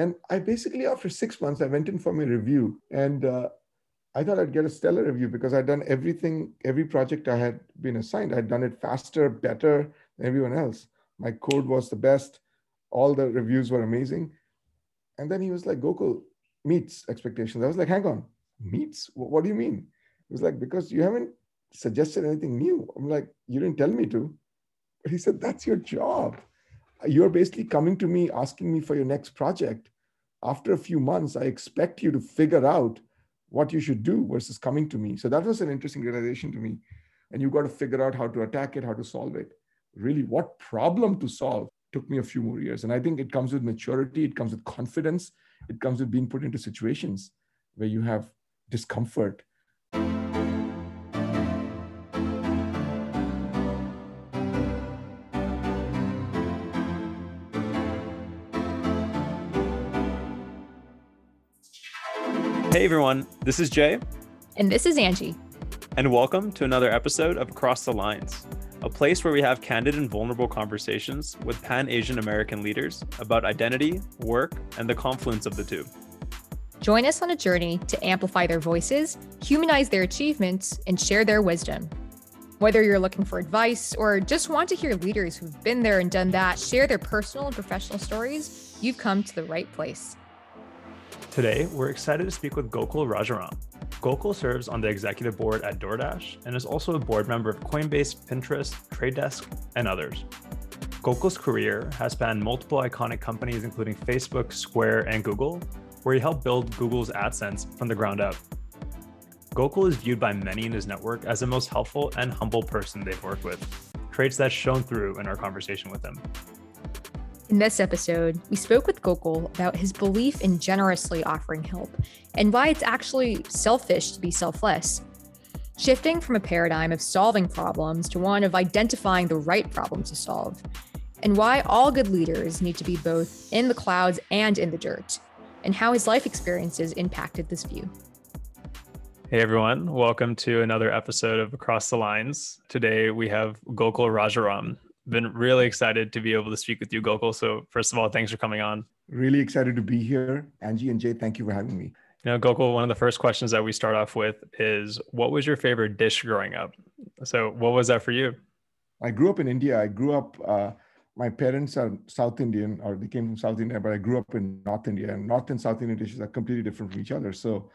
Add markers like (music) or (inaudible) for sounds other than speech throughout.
And I basically, after six months, I went in for my review and uh, I thought I'd get a stellar review because I'd done everything, every project I had been assigned. I'd done it faster, better than everyone else. My code was the best. All the reviews were amazing. And then he was like, Gokul meets expectations. I was like, hang on, meets? What do you mean? He was like, because you haven't suggested anything new. I'm like, you didn't tell me to. But he said, that's your job. You're basically coming to me asking me for your next project. After a few months, I expect you to figure out what you should do versus coming to me. So that was an interesting realization to me. And you've got to figure out how to attack it, how to solve it. Really, what problem to solve took me a few more years. And I think it comes with maturity, it comes with confidence, it comes with being put into situations where you have discomfort Hey everyone, this is Jay. And this is Angie. And welcome to another episode of Across the Lines, a place where we have candid and vulnerable conversations with Pan Asian American leaders about identity, work, and the confluence of the two. Join us on a journey to amplify their voices, humanize their achievements, and share their wisdom. Whether you're looking for advice or just want to hear leaders who've been there and done that share their personal and professional stories, you've come to the right place. Today, we're excited to speak with Gokul Rajaram. Gokul serves on the executive board at DoorDash and is also a board member of Coinbase, Pinterest, Trade Desk, and others. Gokul's career has spanned multiple iconic companies, including Facebook, Square, and Google, where he helped build Google's AdSense from the ground up. Gokul is viewed by many in his network as the most helpful and humble person they've worked with, traits that shone through in our conversation with him. In this episode, we spoke with Gokul about his belief in generously offering help and why it's actually selfish to be selfless. Shifting from a paradigm of solving problems to one of identifying the right problem to solve, and why all good leaders need to be both in the clouds and in the dirt, and how his life experiences impacted this view. Hey everyone, welcome to another episode of Across the Lines. Today we have Gokul Rajaram, been really excited to be able to speak with you, Gokul. So first of all, thanks for coming on. Really excited to be here. Angie and Jay, thank you for having me. You know, Gokul, one of the first questions that we start off with is what was your favorite dish growing up? So what was that for you? I grew up in India. I grew up, uh, my parents are South Indian or they came from South India, but I grew up in North India and North and South Indian dishes are completely different from each other. So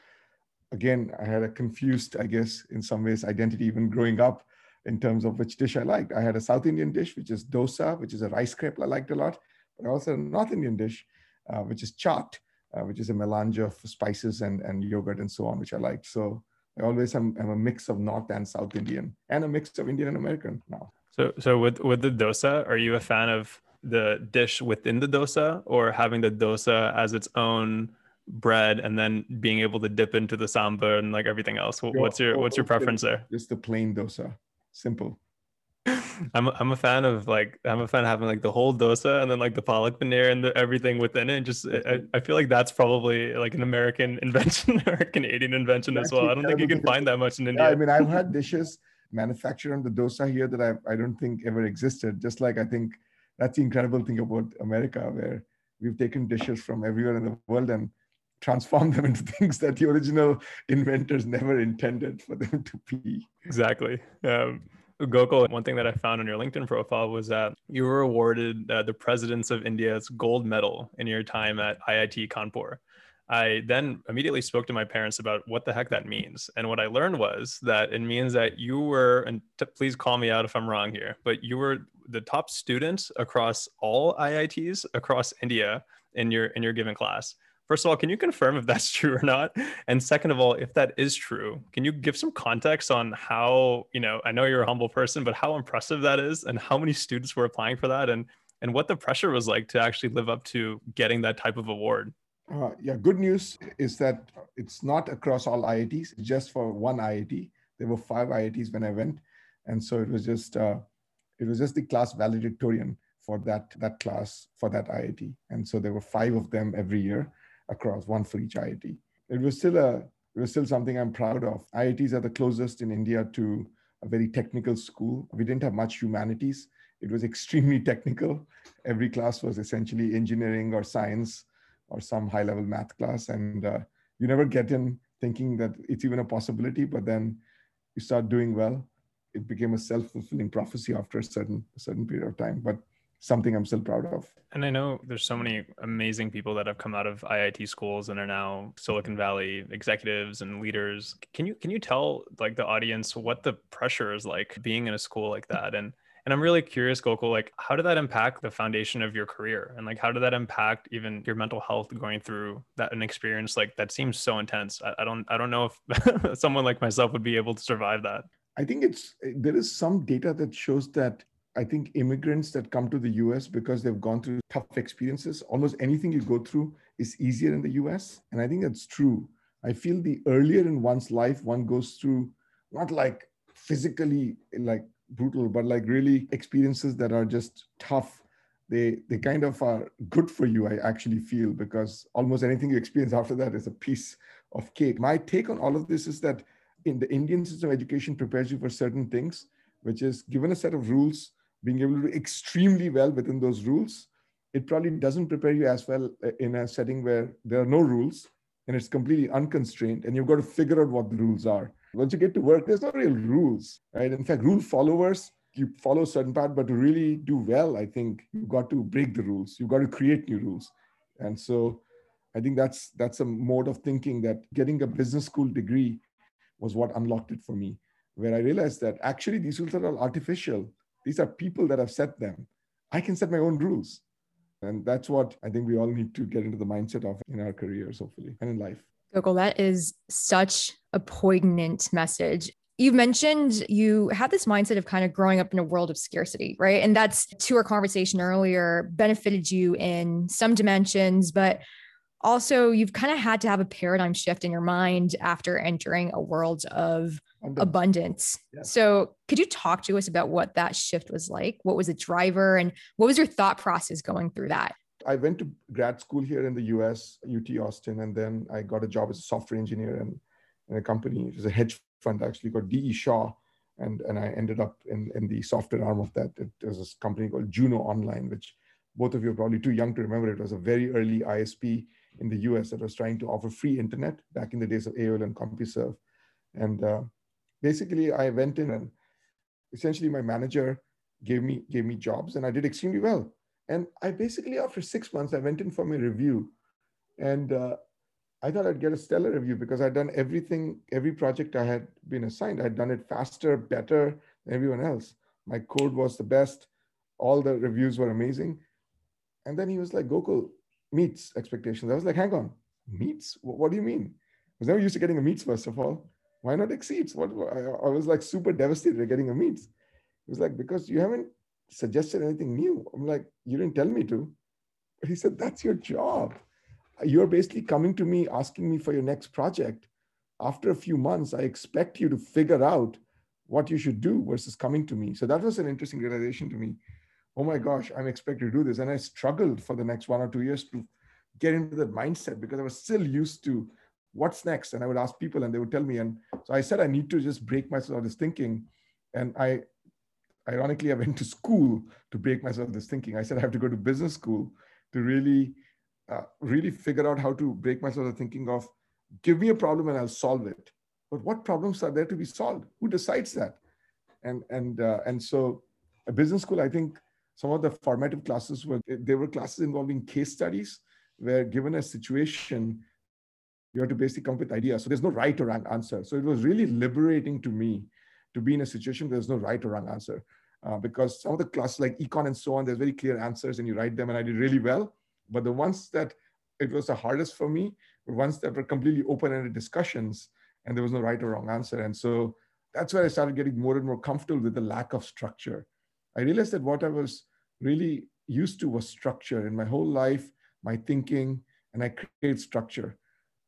again, I had a confused, I guess, in some ways, identity even growing up in terms of which dish I liked. I had a South Indian dish, which is dosa, which is a rice crepe I liked a lot, but also a North Indian dish, uh, which is chaat, uh, which is a melange of spices and, and yogurt and so on, which I liked. So I always am, am a mix of North and South Indian and a mix of Indian and American now. So, so with, with the dosa, are you a fan of the dish within the dosa or having the dosa as its own bread and then being able to dip into the sambar and like everything else? What's your, what's your preference there? Just the plain dosa simple. I'm a, I'm a fan of like I'm a fan of having like the whole dosa and then like the palak paneer and the, everything within it. And just I, I feel like that's probably like an American (laughs) invention or a Canadian invention as well. I don't think you can find that much in India. Yeah, I mean, I've had dishes manufactured on the dosa here that I I don't think ever existed. Just like I think that's the incredible thing about America, where we've taken dishes from everywhere in the world and transformed them into (laughs) things that the original inventors never intended for them to be. Exactly. Um, Gokul, one thing that I found on your LinkedIn profile was that you were awarded uh, the Presidents of India's gold medal in your time at IIT Kanpur. I then immediately spoke to my parents about what the heck that means. And what I learned was that it means that you were, and t- please call me out if I'm wrong here, but you were the top student across all IITs across India in your in your given class. First of all, can you confirm if that's (laughs) true or not? And second of all, if that is true, can you give some context on how, you know, I know you're a humble person, but how impressive that is and how many students were applying for that and and what the pressure was like to actually live up to getting that type of award? Uh, yeah, good news is that it's not across all IITs, it's just for one IIT. There were five IITs when I went. And so it was just uh, it was just the class valedictorian for that that class for that IIT. And so there were five of them every year across, one for each IIT. It was still a it was still something I'm proud of. IITs are the closest in India to a very technical school. We didn't have much humanities. It was extremely (laughs) technical. Every class was essentially engineering or science or some high level math class. And uh, you never get in thinking that it's even a possibility, but then you start doing well. It became a self fulfilling prophecy after a certain, certain period of time. But something I'm still proud of. And I know there's so many amazing people that have come out of IIT schools and are now Silicon Valley executives and leaders. Can you can you tell like the audience what the pressure is like being in a school like that? And and I'm really curious, Gokul, like how did that impact the foundation of your career? And like how did that impact even your mental health going through that an experience like that seems so intense? I, I don't I don't know if (laughs) someone like myself would be able to survive that. I think it's eh, there is some data that shows that I think immigrants that come to the US because they've gone through tough experiences, almost anything you go through is easier in the US. And I think that's true. I feel the earlier in one's life one goes through, not like physically like brutal, but like really experiences that are just tough. They they kind of are good for you, I actually feel, because almost anything you experience (laughs) after that is a piece of cake. My take on all of this is that in the Indian system, of education prepares you for certain things, which is given a set of rules, being able to do extremely well within those rules, it probably doesn't prepare you as well uh, in a setting where there are no rules and it's completely unconstrained and you've got to figure out what the rules are. Once you get to work, there's no real rules, right? In fact, rule followers, you follow a certain path, but to really do well, I think you've got to break the rules. You've got to create new rules. And so I think that's that's a mode of thinking that getting a business school degree was what unlocked it for me, where I realized that actually these rules are all artificial these are people that have set them. I can set my own rules. And that's what I think we all need to get into the mindset of in our careers, hopefully, and in life. Gokul, that is such a poignant message. You mentioned you had this mindset of kind of growing up in a world of scarcity, right? And that's to our conversation earlier, benefited you in some dimensions, but also you've kind of had to have a paradigm shift in your mind after entering a world of abundance. abundance. Yeah. So, could you talk to us about what that shift was like? What was the driver and what was your thought process going through that? I went to grad school here in the US, UT Austin, and then I got a job as a software engineer in, in a company. It was a hedge fund actually called DE Shaw. And, and I ended up in, in the software arm of that. It was a company called Juno Online, which both of you are probably too young to remember. It was a very early ISP in the US that was trying to offer free internet back in the days of AOL and CompuServe. And uh, basically, I went in and essentially my manager gave me gave me jobs, and I did extremely well. And I basically, after six months, I went in for my review, and uh, I thought I'd get a stellar review because I'd done everything, every project I had been assigned. I'd done it faster, better than everyone else. My code was the best. All the reviews were amazing. And then he was like, Gokul, meets expectations. I was like, hang on, meets? What, what do you mean? I was never used to getting a meets, first of all. Why not exceeds? What I, I was like super devastated at getting a meets. It was like, because you haven't suggested anything new. I'm like, you didn't tell me to. But he said, that's your job. You're basically coming to me asking me for your next project. After a few months, I expect you to figure out what you should do versus coming to me. So that was an interesting realization to me oh my gosh, I'm expected to do this. And I struggled for the next one or two years to get into that mindset because I was still used to what's next. And I would ask people and they would tell me. And so I said, I need to just break myself of this thinking. And I, ironically, I went to school to break myself of this thinking. I said, I have to go to business school to really, uh, really figure out how to break myself of the thinking of give me a problem and I'll solve it. But what problems are there to be solved? Who decides that? And, and, uh, and so a business school, I think some of the formative classes were they were classes involving case studies where given a situation you have to basically come up with ideas. So there's no right or wrong answer. So it was really liberating to me to be in a situation where there's no right or wrong answer uh, because some of the classes like econ and so on there's very clear answers and you write them and i did really well. But the ones that it was the hardest for me were ones that were completely open-ended discussions and there was no right or wrong answer. And so that's where i started getting more and more comfortable with the lack of structure I realized that what I was really used to was structure in my whole life, my thinking, and I create structure.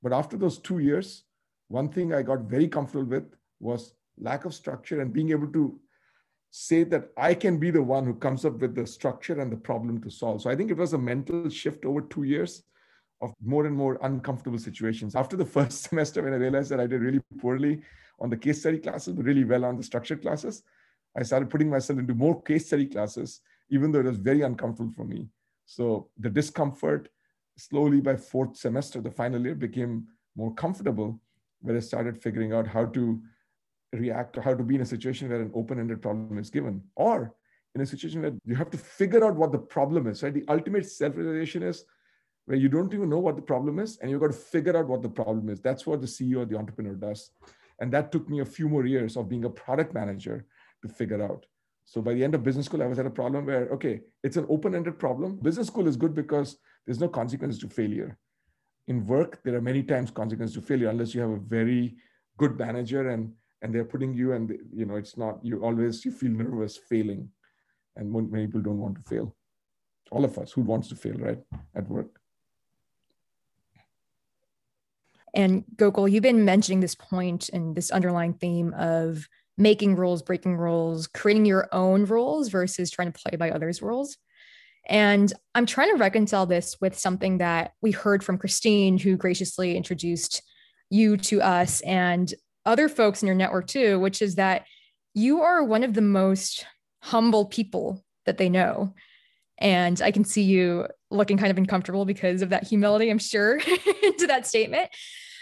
But after those two years, one thing I got very comfortable with was lack of structure and being able to say that I can be the one who comes up with the structure and the problem to solve. So I think it was a mental shift over two years of more and more uncomfortable situations. After the (laughs) first semester, when I realized that I did really poorly on the case study classes, but really well on the structured classes, I started putting myself into more case study classes, even though it was very uncomfortable for me. So the discomfort slowly by fourth semester, the final year became more comfortable, where I started figuring out how to react or how to be in a situation where an open-ended problem is given, or in a situation where you have to figure out what the problem is. Right? The ultimate self-realization is where you don't even know what the problem is, and you've got to figure out what the problem is. That's what the CEO, the entrepreneur, does. And that took me a few more years of being a product manager to figure out. So by the end of business school, I was at a problem where, okay, it's an open-ended problem. Business school is good because there's no consequence to failure. In work, there are many times consequences to failure unless you have a very good manager and and they're putting you and you know it's not you always you feel nervous failing and many people don't want to fail all of us who wants to fail right at work and gokul you've been mentioning this point and this underlying theme of making rules breaking rules creating your own rules versus trying to play by others rules and i'm trying to reconcile this with something that we heard from christine who graciously introduced you to us and other folks in your network too, which is that you are one of the most humble people that they know. And I can see you looking kind of uncomfortable because of that humility, I'm sure, (laughs) to that statement.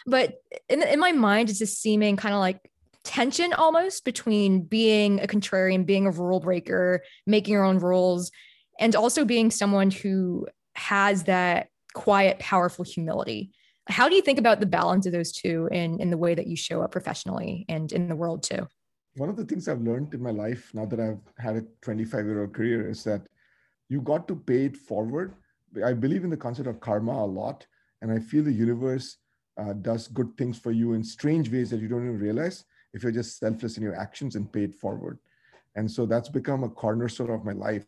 But in, in my mind, it's just seeming kind of like tension almost between being a contrarian, being a rule breaker, making your own rules, and also being someone who has that quiet, powerful humility. How do you think about the balance of those two in, in the way that you show up professionally and in the world too? One of the things I've learned in my life now that I've had a 25 year old career is that you got to pay it forward. I believe in the concept of karma a lot. And I feel the universe uh, does good things for you in strange ways that you don't even realize if you're just selfless in your actions and pay it forward. And so that's become a cornerstone of my life.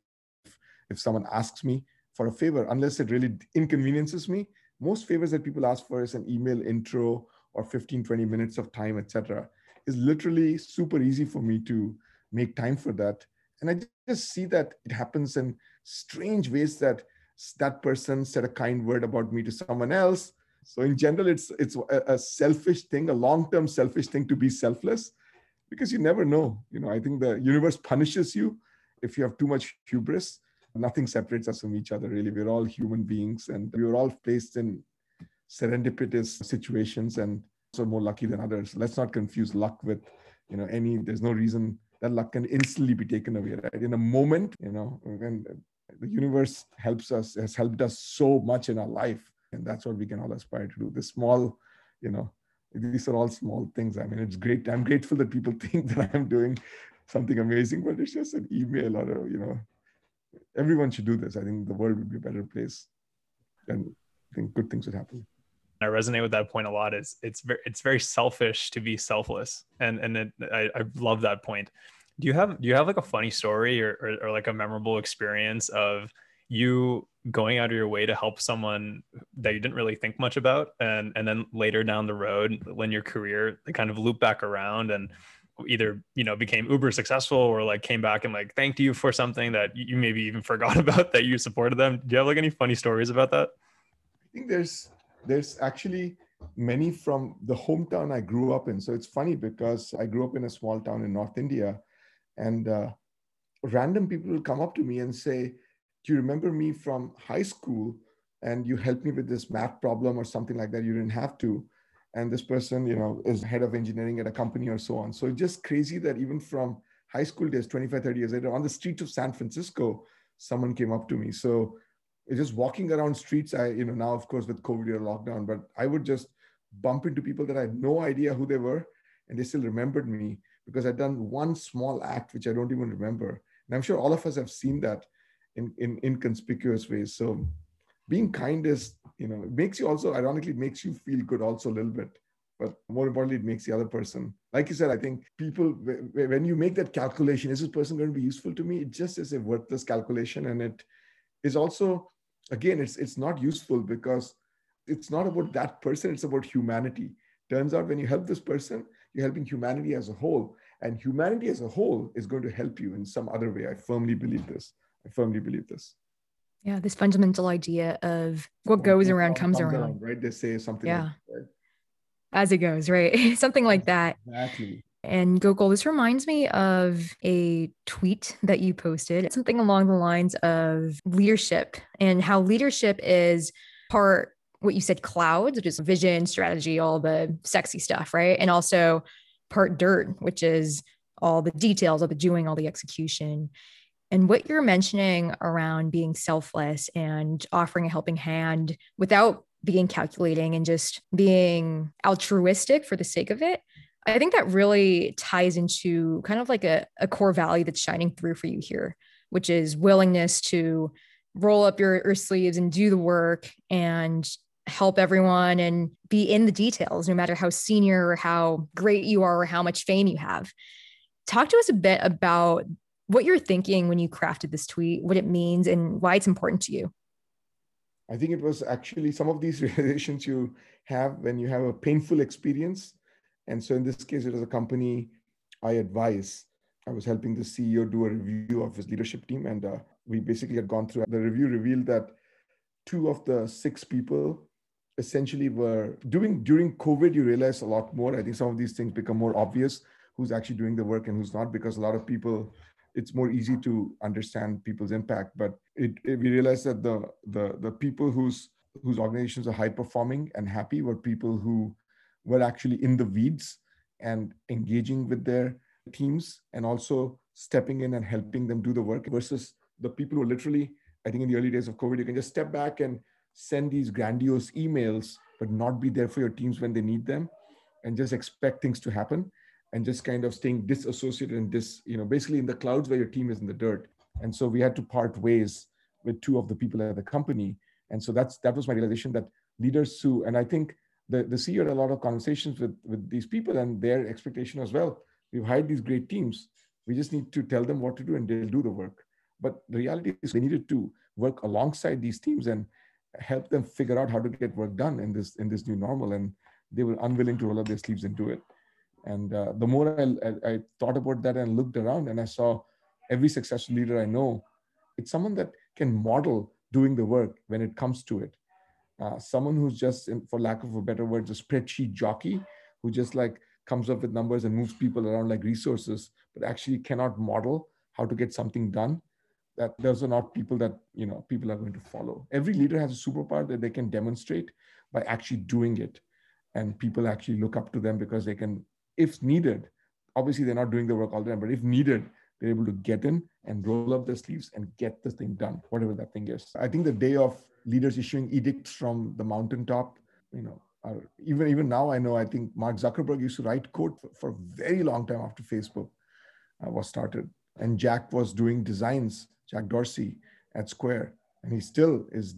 If someone asks me for a favor, unless it really inconveniences me, most favors that people ask for is an email intro or 15 20 minutes of time etc is literally super easy for me to make time for that and i just see that it happens in strange ways that that person said a kind word about me to someone else so in general it's it's a, selfish thing a long-term selfish thing to be selfless because you never know. You know i think the universe punishes you if you have too much hubris. Nothing separates us from each other really. We're all human beings and we were all placed in serendipitous situations and so more lucky than others. Let's not confuse luck with you know any there's no reason that luck can instantly be taken away right? In a moment you know when the universe helps us has helped us so much in our life and that's what we can all aspire to do the small you know these are all small things i mean it's great i'm grateful that people (laughs) think that i'm doing something amazing but it's just an email or a you know everyone should do this. I think the world would be a better place, and I think good things would happen. I resonate with that point a lot. It's it's very it's very selfish to be selfless, and and it, I I love that point. Do you have do you have like a funny story or, or, or like a memorable experience of you going out of your way to help someone that you didn't really think much about and and then later down the road when your career kind of loop back around and either you know became uber successful or like came back and like thanked you for something that you maybe even (laughs) forgot about that you supported them. Do you have like any funny stories about that? I think there's there's actually many from the hometown i grew up in. So it's funny because i grew up in a small town in north india and uh, random people will come up to me and say you remember me from high school and you helped me with this math problem or something like that you didn't have to. And this person you know is head of engineering at a company or so on. So it's just crazy that even from high school days 25 30 years later on the streets of san francisco someone came up to me. So it's just walking around streets. I you know now of course with covid or lockdown but i would just bump into people that i had no idea who they were and they still remembered me because i'd done one small act which i don't even remember. And i'm sure all of us have seen that in in inconspicuous ways. So being kind is you know it makes you also ironically makes you feel good also a little bit. But more importantly it makes the other person like you said i think people when you make that calculation is this person going to be useful to me? It just is a worthless calculation and it is also again it's it's not useful because it's not about that person it's about humanity. Turns out when you help this person you're helping humanity as a whole. And humanity as a whole is going to help you in some other way. I firmly believe this i firmly believe this yeah, this fundamental idea of what goes around comes, around. around. Right? They say something. Yeah. Like As it goes, right? (laughs) something like that. Exactly. And Gokul, this reminds me of a tweet that you posted, something along the lines of leadership and how leadership is part what you said clouds, which is vision, strategy, all the sexy stuff, right? And also part dirt, which is all the details of the doing, all the execution. And what you're mentioning around being selfless and offering a helping hand without being calculating and just being altruistic for the sake of it, I think that really ties into kind of like a, a core value that's shining through for you here, which is willingness to roll up your, your sleeves and do the work and help everyone and be in the details, no matter how senior or how great you are or how much fame you have. Talk to us a bit about what you're thinking when you crafted this tweet, what it means, and why it's important to you. I think it was actually some of these (laughs) realizations you have when you have a painful experience. And so in this case, it was a company I advise. I was helping the CEO do a review of his leadership team. And uh, we basically had gone through the review, revealed that two of the six people essentially were doing during COVID, you realize a lot more. I think some of these things become more obvious who's actually doing the work and who's not, because a lot of people, it's more easy to understand people's impact. But it, it, we realized that the the the people whose whose organizations are high performing and happy were people who were actually in the weeds and engaging with their teams and also stepping in and helping them do the work versus the people who literally, I think in the early days of COVID, you can just step back and send these grandiose emails, but not be there for your teams when they need them and just expect things to happen and just kind of staying disassociated and dis, you know, basically in the clouds where your team is in the dirt. And so we had to part ways with two of the people at the company. And so that's that was my realization that leaders who, and I think the, the CEO had a lot of conversations with, with these people and their expectation as well. We've hired these great teams. We just need to tell them what to do and they'll do the work. But the reality is they needed to work alongside these teams and help them figure out how to get work done in this in this new normal and they were unwilling to roll up their sleeves and do it and uh, the more I, I, I, thought about that and looked around and i saw every successful leader i know it's someone that can model doing the work when it comes to it. Uh, someone who's just in, for lack of a better word a spreadsheet jockey who just like comes up with numbers and moves people around like resources but actually cannot model how to get something done. That those are not people that you know people are going to follow. Every leader has a superpower that they can demonstrate by actually doing it. And people actually look up to them because they can if needed obviously they're not doing the work all the time but if needed they're able to get in and roll up their sleeves and get the thing done whatever that thing is. I think the day of leaders issuing edicts from the mountaintop you know even even now i know i think mark zuckerberg used to write code for, for a very long time after facebook uh, was started. And jack was doing designs Jack Dorsey at Square, and he still is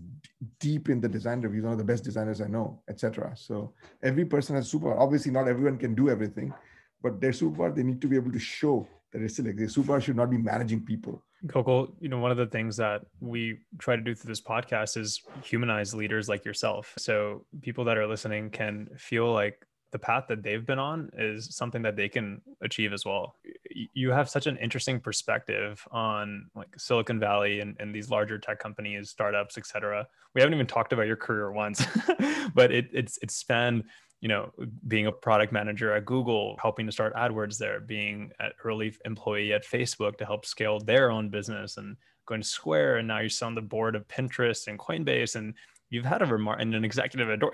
deep in the design reviews, He's one of the best designers I know, etc. So every person has super. Obviously, not everyone can do everything, but their superpower they need to be able to show that it's still like their superpower should not be managing people. Gokul, you know, one of the things that we try to do through this podcast is humanize leaders like yourself. So people that are listening can feel like the path that they've been on is something that they can achieve as well. You have such an interesting perspective on like Silicon Valley and, and these larger tech companies, startups, et cetera. We haven't even talked about your career once, (laughs) but it, it's it's spanned, you know, being a product manager at Google, helping to start AdWords there, being an early employee at Facebook to help scale their own business and going to Square, and now you're on the board of Pinterest and Coinbase, and you've had a remar- and an executive ador-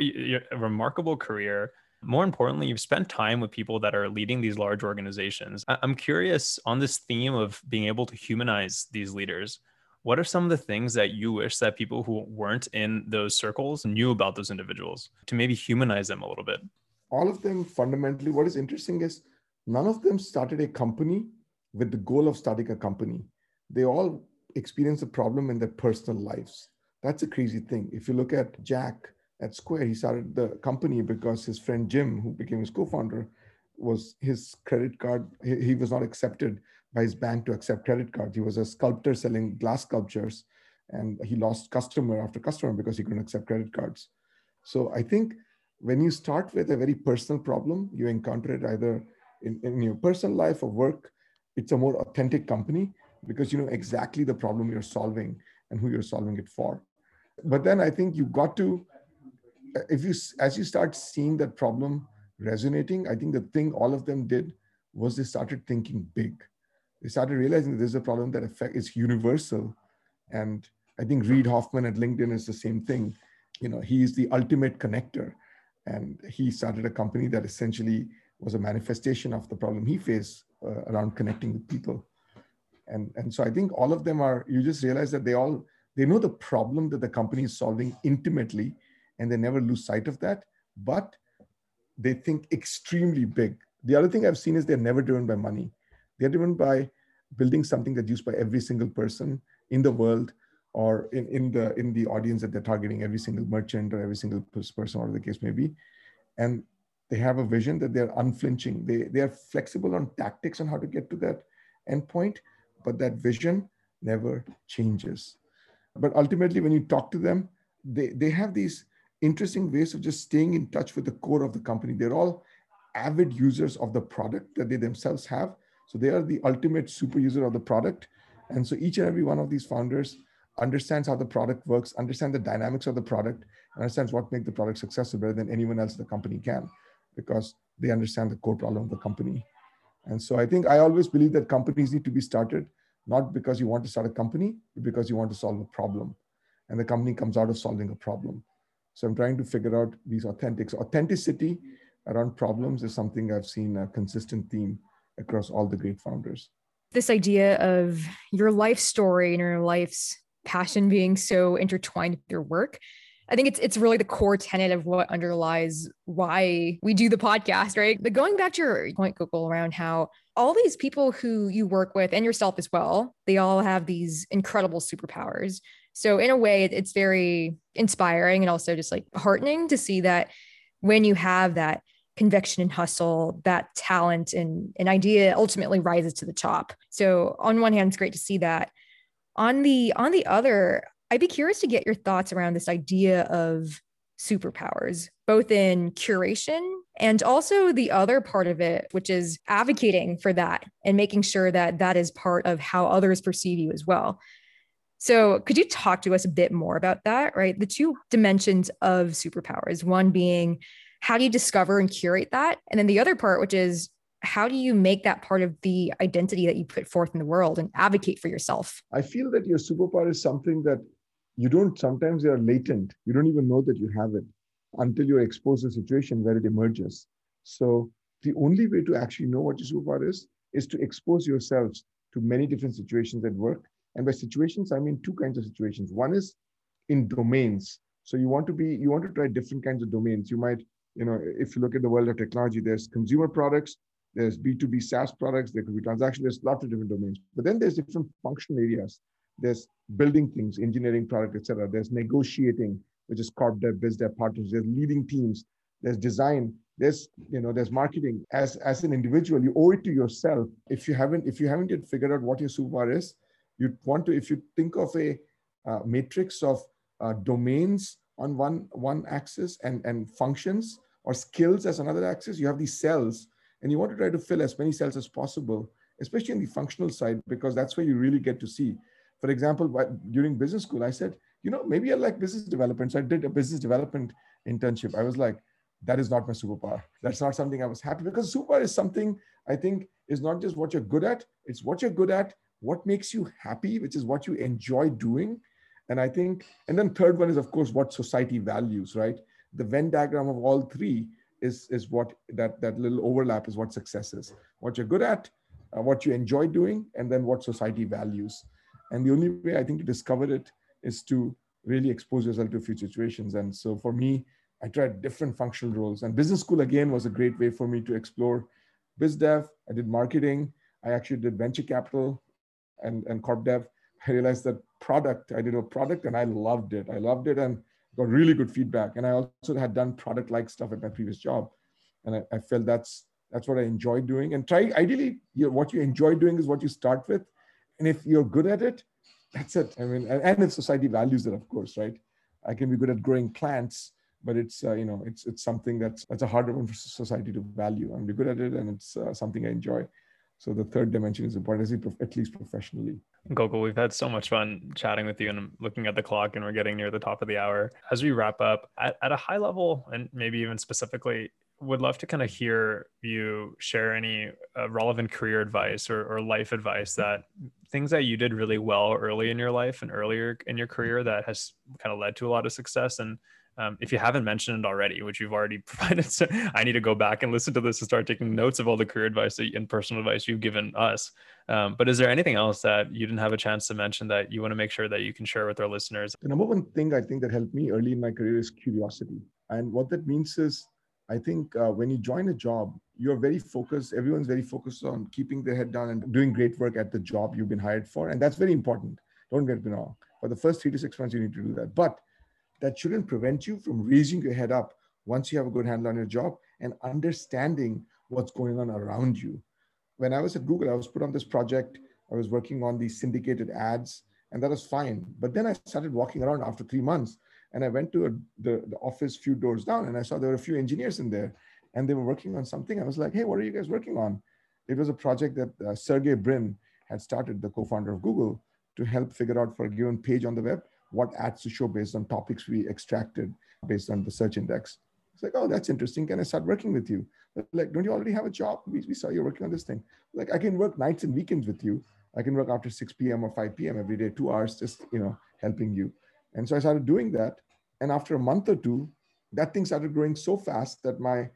a remarkable career more importantly, you've spent time with people that are leading these large organizations. I'm curious on this theme of being able to humanize these leaders. What are some of the things that you wish that people who weren't in those circles knew about those individuals to maybe humanize them a little bit? All of them fundamentally, what is interesting is none of them started a company with the goal of starting a company. They all experienced a problem in their personal lives. That's a crazy thing. If you look at Jack, at Square. He started the company because his friend Jim, who became his co-founder, was his credit card. He, he, was not accepted by his bank to accept credit cards. He was a sculptor selling glass sculptures, and he lost customer after customer because he couldn't accept credit cards. So I think when you start with a very personal problem, you encounter it either in, in your personal life or work. It's a more authentic company because you know exactly the problem you're solving and who you're solving it for. But then I think you got to if you as you start seeing that problem resonating, I think the thing all of them did was they started thinking big. They started realizing that there's a problem that affect is universal. And I think Reid Hoffman at LinkedIn is the same thing. you know, he is the ultimate connector. And he started a company that essentially was a manifestation of the problem he faced uh, around connecting with people. And, and so I think all of them are, you just realize that they all, they know the problem that the company is solving intimately, and they never lose sight of that. But they think extremely big. The other thing I've seen is they're never driven by money. They're driven by building something that's used by every single person in the world or in, in the in the audience that they're targeting, every single merchant or every single person, or the case may be. And they have a vision that they're unflinching. They, they are flexible on tactics on how to get to that endpoint, but that vision never changes. But ultimately, when you talk to them, they, they have these interesting ways of just staying in touch with the core of the company. They're all avid users of the product that they themselves have. So they are the ultimate super user of the product. And so each and every one of these founders understands how the product works, understand the dynamics of the product, and understands what makes the product successful better than anyone else the company can, because they understand the core problem of the company. And so I think I always believe that companies need to be started not because you want to start a company, but because you want to solve a problem. And the company comes out of solving a problem. So I'm trying to figure out these authentics. Authenticity around problems is something I've seen a consistent theme across all the great founders. This idea of your life story and your life's passion being so intertwined with your work. I think it's it's really the core tenet of what underlies why we do the podcast, right? But going back to your point, Gokul, around how all these people who you work with and yourself as well, they all have these incredible superpowers. So in a way, it's very inspiring and also just like heartening to see that when you have that conviction and hustle, that talent and an idea ultimately rises to the top. So on one hand, it's great to see that. On the on the other, I'd be curious to get your thoughts around this idea of superpowers, both in curation and also the other part of it, which is advocating for that and making sure that that is part of how others perceive you as well. So, could you talk to us a bit more about that, right? The two dimensions of superpowers one being how do you discover and curate that? And then the other part, which is how do you make that part of the identity that you put forth in the world and advocate for yourself? I feel that your superpower is something that you don't sometimes they are latent. You don't even know that you have it until you're exposed to a situation where it emerges. So the only way to actually know what your superpower is is to expose yourselves to many different situations at work. And by situations, I mean two kinds of situations. One is in domains. So you want to be, you want to try different kinds of domains. You might, you know, if you look at the world of technology, there's consumer products, there's B2B SaaS products, there could be transaction, there's lots of different domains. But then there's different functional areas. There's building things, engineering product, etc. There's negotiating, which is corp dev, biz dev partners. There's leading teams. There's design. There's you know there's marketing. As as an individual, you owe it to yourself. If you haven't if you haven't yet figured out what your superpower is, you want to. If you think of a uh, matrix of uh, domains on one one axis and and functions or skills as another axis, you have these cells and you want to try to fill as many cells as possible, especially in the functional side, because that's where you really get to see. For example, during business school, I said, you know, maybe I like business development. So I did a business development internship. I was like, that is not my superpower. That's not something I was happy because superpower is something I think is not just what you're good at, it's what you're good at, what makes you happy, which is what you enjoy doing. And I think, and then third one is, of course, what society values, right? The Venn diagram of all three is is what that that little overlap is what success is. What you're good at uh, what you enjoy doing and then what society values. And the only way i think to discover it is to really expose yourself to a few situations. And so for me i tried different functional roles. And business school again was a great way for me to explore biz dev. I did marketing. I actually did venture capital and and corp dev i realized that product i did a product and i loved it i loved it and got really good feedback. And I also had done product like stuff at my previous job. And I, I felt that's that's what I enjoy doing. And try ideally, you know, what you enjoy doing is what you start with. And if you're good at it, that's it. I mean, and, and if society values it, of course, right? I can be good at growing plants, but it's uh, you know it's it's something that's that's a harder one for society to value. I'm good at it, and it's uh, something I enjoy. So the third dimension is important, at least professionally. Gokul, we've had so much fun chatting with you and looking at the clock and we're getting near the top of the hour. As we wrap up, at, at a high level and maybe even specifically, would love to kind of hear you share any uh, relevant career advice or, or life advice that things that you did really well early in your life and earlier in your career that has kind of led to a lot of success and Um, if you haven't mentioned it already, which you've already (laughs) provided, so I need to go back and listen to this and start taking notes of all the career advice and personal advice you've given us. Um, but is there anything else that you didn't have a chance to mention that you want to make sure that you can share with our listeners? The number one thing I think that helped me early in my career is curiosity. And what that means is, I think uh, when you join a job, you're very focused. Everyone's very focused on keeping their head down and doing great work at the job you've been hired for. And that's very important. Don't get me wrong. For the first three to six months, you need to do that. But that shouldn't prevent you from raising your head up once you have a good handle on your job and understanding what's going on around you. When I was at Google, I was put on this project. I was working on these syndicated ads, and that was fine. But then I started walking around after three months, and I went to a, the, the office few doors down, and I saw there were a few engineers in there, and they were working on something. I was like, hey, what are you guys working on? It was a project that uh, Sergey Brin had started, the co-founder of Google, to help figure out for a given page on the web what ads to show based on topics we extracted based on the search index. It's like, oh, that's interesting. Can I start working with you? Like, don't you already have a job? We, we saw you working on this thing. Like, I can work nights and weekends with you. I can work after 6 p.m. or 5 p.m. every day, two hours, just you know, helping you. And so I started doing that. And after a month or two, that thing started growing so fast that my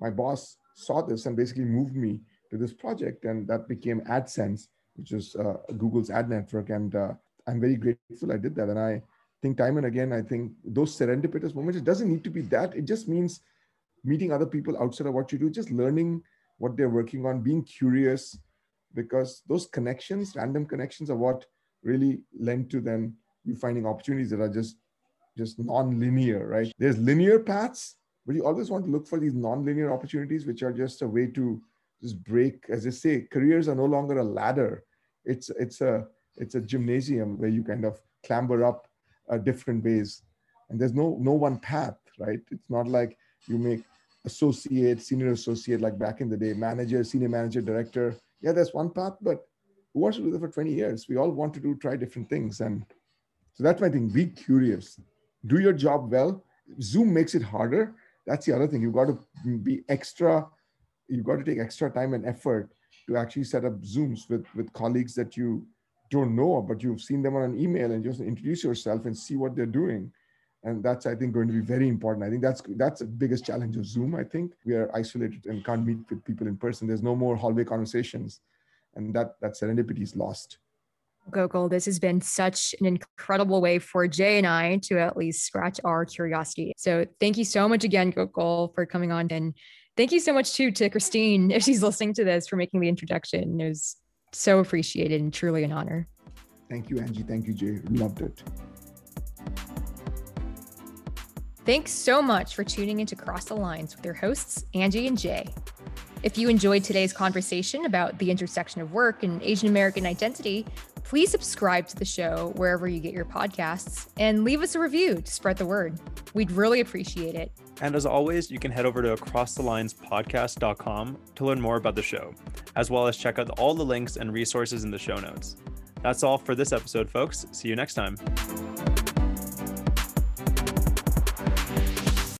my boss saw this and basically moved me to this project, and that became AdSense, which is uh, Google's ad network. And uh, I'm very grateful I did that. And I think time and again, I think those serendipitous moments, it doesn't need to be that. It just means meeting other people outside of what you do, just learning what they're working on, being curious, because those connections, random connections, are what really lend to then you finding opportunities that are just just non-linear, right? There's linear paths, but you always want to look for these non-linear opportunities, which are just a way to just break, as I say, careers are no longer a ladder. It's it's a it's a gymnasium where you kind of clamber up uh, different ways. And there's no no one path right? It's not like you make associate senior associate like back in the day manager senior manager director. Yeah there's one path but who wants to do that for 20 years. We all want to do try different things. And so that's my thing. Be curious. Do your job well. Zoom makes it harder. That's the other thing. You've got to be extra you've got to take extra time and effort to actually set up zooms with with colleagues that you don't know, but you've seen them on an email and just introduce yourself and see what they're doing. And that's, I think, going to be very important. I think that's that's the biggest challenge of Zoom. I think we are isolated and can't meet with people in person. There's no more hallway conversations, and that that serendipity is lost. Gokul, this has been such an incredible way for Jay and I to at least scratch our curiosity. So thank you so much again, Gokul, for coming on. And thank you so much too to Christine, (laughs) if she's listening to this, for making the introduction. It was so appreciated and truly an honor. Thank you, Angie. Thank you, Jay. Loved it. Thanks so much for tuning into Cross the Lines with your hosts, Angie and Jay. If you enjoyed today's conversation about the intersection of work and Asian American identity, please subscribe to the show wherever you get your podcasts and leave us a review to spread the word. We'd really appreciate it. And as always, you can head over to acrossthelinespodcast.com to learn more about the show, as well as check out all the links and resources in the show notes. That's all for this episode, folks. See you next time.